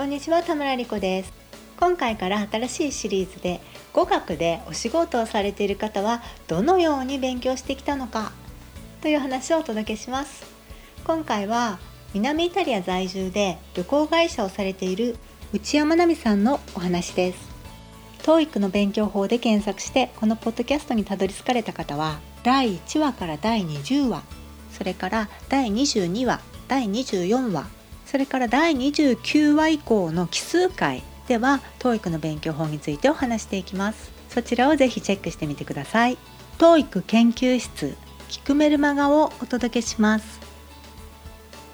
こんにちは田村理子です。今回から新しいシリーズで語学でお仕事をされている方はどのように勉強してきたのかという話をお届けします。今回は南イタリア在住で旅行会社をされている内山奈美さんのお話です。TOEIC の勉強法で検索してこのポッドキャストにたどり着かれた方は第1話から第20話それから第22話第24話それから第29話以降の奇数回では TOEIC の勉強法についてお話していきます。そちらをぜひチェックしてみてください。TOEIC 研究室聞くメルマガをお届けします。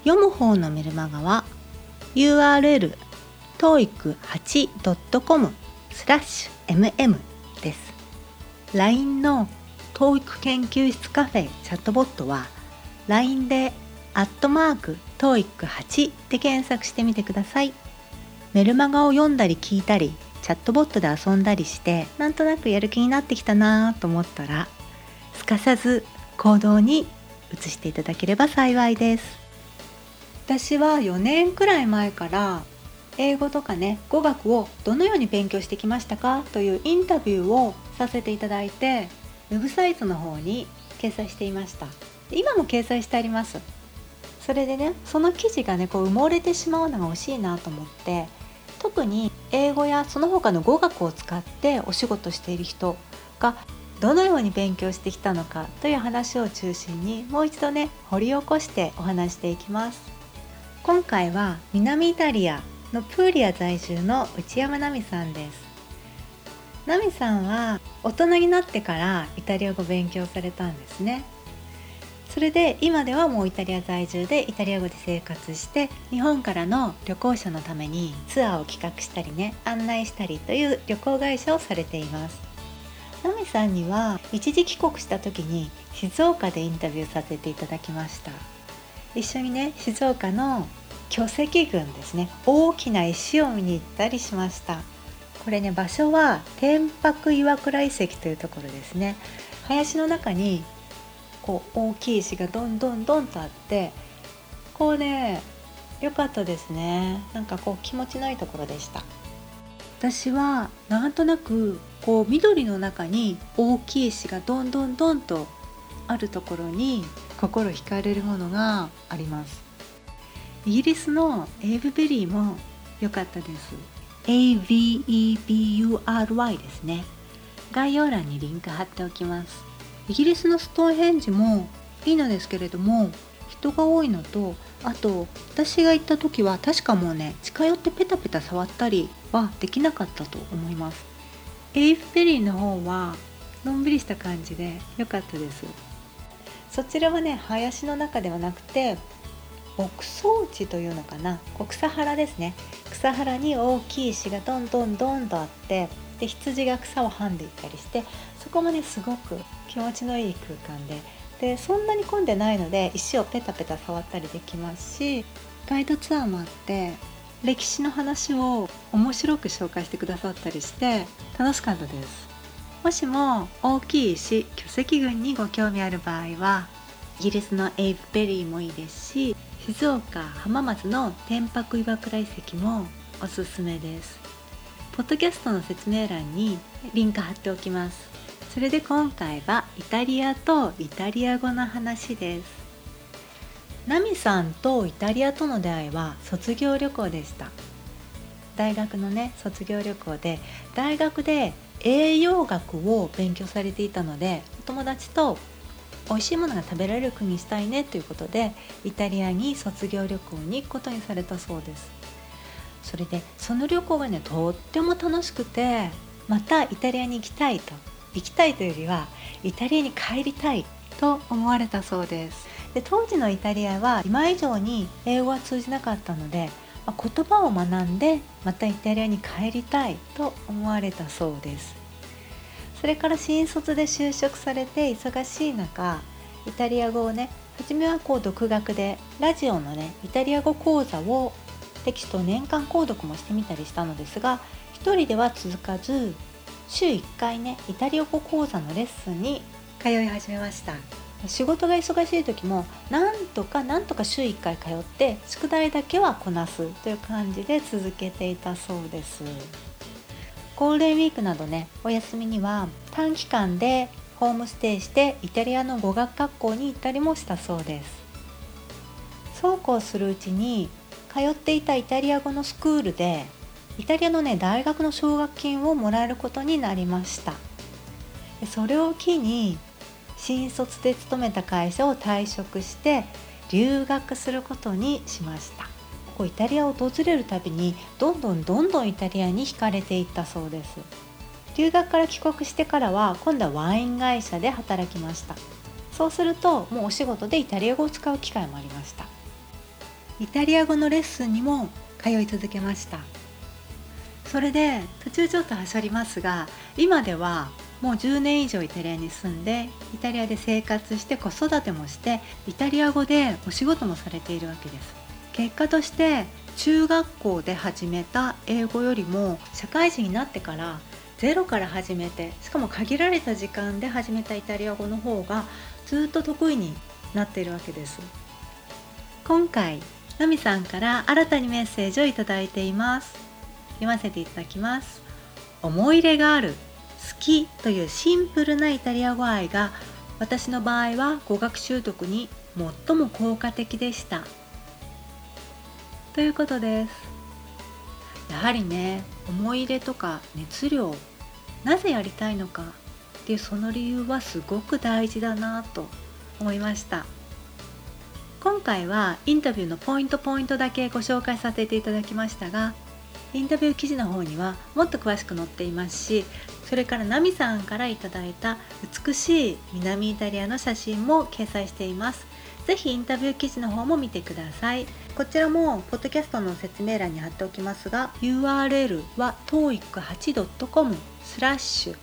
読む方のメルマガは URL toeic8.com スラッシュ mm です。LINE の TOEIC 研究室カフェチャットボットは LINE でアットマーク TOEIC8 で検索してみてください。メルマガを読んだり聞いたりチャットボットで遊んだりしてなんとなくやる気になってきたなと思ったらすかさず行動に移していただければ幸いです。私は4年くらい前から英語とかね語学をどのように勉強してきましたか？というインタビューをさせていただいてウェブサイトの方に掲載していました。今も掲載してあります。それでねその記事がねこう埋もれてしまうのが惜しいなと思って特に英語やその他の語学を使ってお仕事している人がどのように勉強してきたのかという話を中心にもう一度ね掘り起こしてお話していきます。今回は南イタリアのプーリア在住の内山奈美さんです。奈美さんは大人になってからイタリア語を勉強されたんですね。それで今ではもうイタリア在住でイタリア語で生活して日本からの旅行者のためにツアーを企画したりね案内したりという旅行会社をされています。ナミさんには一時帰国した時に静岡でインタビューさせていただきました。一緒にね静岡の巨石群ですね。大きな石を見に行ったりしました。これね場所は天白岩倉遺跡というところですね。林の中にこう大きい石がどんどんどんとあってこうね良かったですね。なんかこう気持ちのいいところでした。私はなんとなくこう緑の中に大きい石がどんどんどんとあるところに心惹かれるものがあります。イギリスのエイブベリーも良かったです。AVEBURY ですね。概要欄にリンク貼っておきますイギリスのストーンヘンジもいいのですけれども人が多いのとあと私が行った時は確かもうね近寄ってペタペタ触ったりはできなかったと思います。エイブベリーの方はのんびりした感じで良かったですそちらはね林の中ではなくて牧草地というのかな。草原ですね。草原に大きい石がどんどんどんとあってで羊が草をはんでいったりしてそこもねすごく気持ちのいい空間で。でそんなに混んでないので石をペタペタ触ったりできますしガイドツアーもあって歴史の話を面白く紹介してくださったりして楽しかったです。もしも大きい石巨石群にご興味ある場合はイギリスのエイブベリーもいいですし静岡浜松の天白磐座遺跡もおすすめです。ポッドキャストの説明欄にリンク貼っておきます。それで今回はイタリアとイタリア語の話です。ナミさんとイタリアとの出会いは卒業旅行でした。大学のね卒業旅行で大学で栄養学を勉強されていたのでお友達と美味しいものが食べられる国にしたいねということでイタリアに卒業旅行に行くことにされたそうです。それでその旅行がねとっても楽しくてまたイタリアに行きたいと。行きたいというよりはイタリアに帰りたいと思われたそうです。で当時のイタリアは今以上に英語は通じなかったので、まあ、言葉を学んでまたイタリアに帰りたいと思われたそうです。それから新卒で就職されて忙しい中イタリア語をね初めはこう独学でラジオのねイタリア語講座をテキスト年間購読もしてみたりしたのですが一人では続かず週1回ねイタリア語講座のレッスンに通い始めました。仕事が忙しい時もなんとかなんとか週1回通って宿題だけはこなすという感じで続けていたそうです。ゴールデンウィークなどねお休みには短期間でホームステイしてイタリアの語学学校に行ったりもしたそうです。そうこうするうちに通っていたイタリア語のスクールでイタリアのね大学の奨学金をもらえることになりました。それを機に新卒で勤めた会社を退職して留学することにしました。こうイタリアを訪れるたびにどんどんどんどんイタリアに惹かれていったそうです。留学から帰国してからは今度はワイン会社で働きました。そうするともうお仕事でイタリア語を使う機会もありました。イタリア語のレッスンにも通い続けました。それで途中ちょっとはしょりますが今ではもう10年以上イタリアに住んでイタリアで生活して子育てもしてイタリア語でお仕事もされているわけです。結果として中学校で始めた英語よりも社会人になってからゼロから始めてしかも限られた時間で始めたイタリア語の方がずっと得意になっているわけです。今回ナミさんから新たにメッセージをいいています。読ませていただきます。思い入れがある好きというシンプルなイタリア語愛が私の場合は語学習得に最も効果的でした。ということです。やはりね思い入れとか熱量なぜやりたいのかっていうその理由はすごく大事だなと思いました。今回はインタビューのポイントポイントだけご紹介させていただきましたがインタビュー記事の方にはもっと詳しく載っていますしそれからナミさんからいただいた美しい南イタリアの写真も掲載しています。ぜひインタビュー記事の方も見てください。こちらもポッドキャストの説明欄に貼っておきますが URL は toeic8.com スラッシュ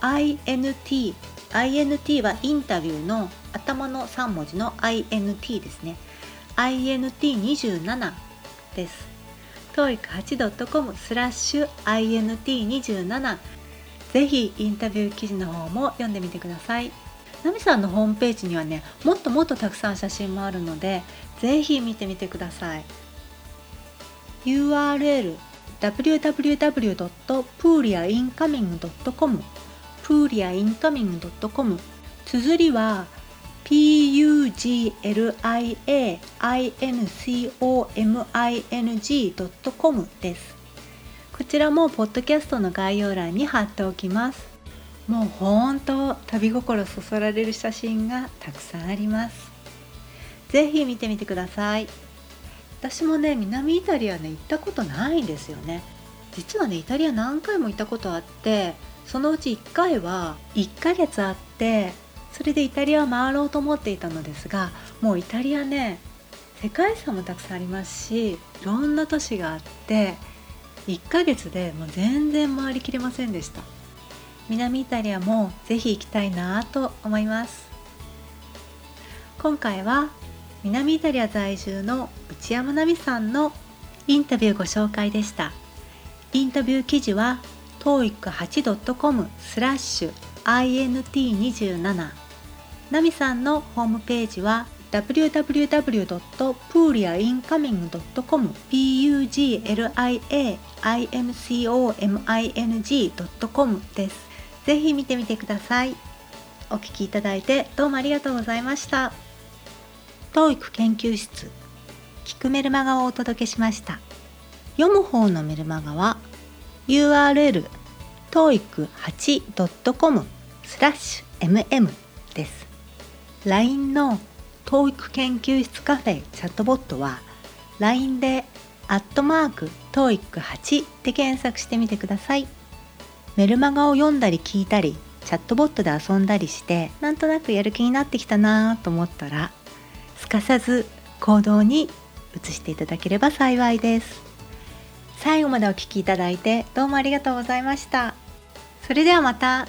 INT INT はインタビューの頭の3文字の INT ですね。INT27 です。TOEIC8.com スラッシュ INT27 ぜひインタビュー記事の方も読んでみてください。ナミさんのホームページにはねもっともっとたくさん写真もあるのでぜひ見てみてください。URL www.puriaincoming.com プーリアインカミング .com 綴りは pugliaincoming.com です。こちらもポッドキャストの概要欄に貼っておきます。もうほんと旅心そそられる写真がたくさんあります。ぜひ見てみてください。私もね南イタリアね行ったことないんですよね。実はねイタリア何回も行ったことあってそのうち1回は1ヶ月あってそれでイタリアを回ろうと思っていたのですがもうイタリアね世界遺産もたくさんありますしいろんな都市があって1ヶ月でもう全然回りきれませんでした。南イタリアもぜひ行きたいなと思います。今回は南イタリア在住の内山奈美さんのインタビューご紹介でした。インタビュー記事は toeic8.com スラッシュ int27 奈美さんのホームページは www.pugliaincoming.com pugliaimcoming.com です。ぜひ見てみてください。お聞きいただいてどうもありがとうございました。教育研究室聞くメルマガをお届けしました。読む方のメルマガは URL 教育 8.com スラッシュ mm です。LINE の TOEIC 研究室カフェチャットボットは LINE でアットマーク TOEIC8 で検索してみてください。メルマガを読んだり聞いたりチャットボットで遊んだりしてなんとなくやる気になってきたなと思ったらすかさず行動に移していただければ幸いです最後までお聴きいただいてどうもありがとうございましたそれではまた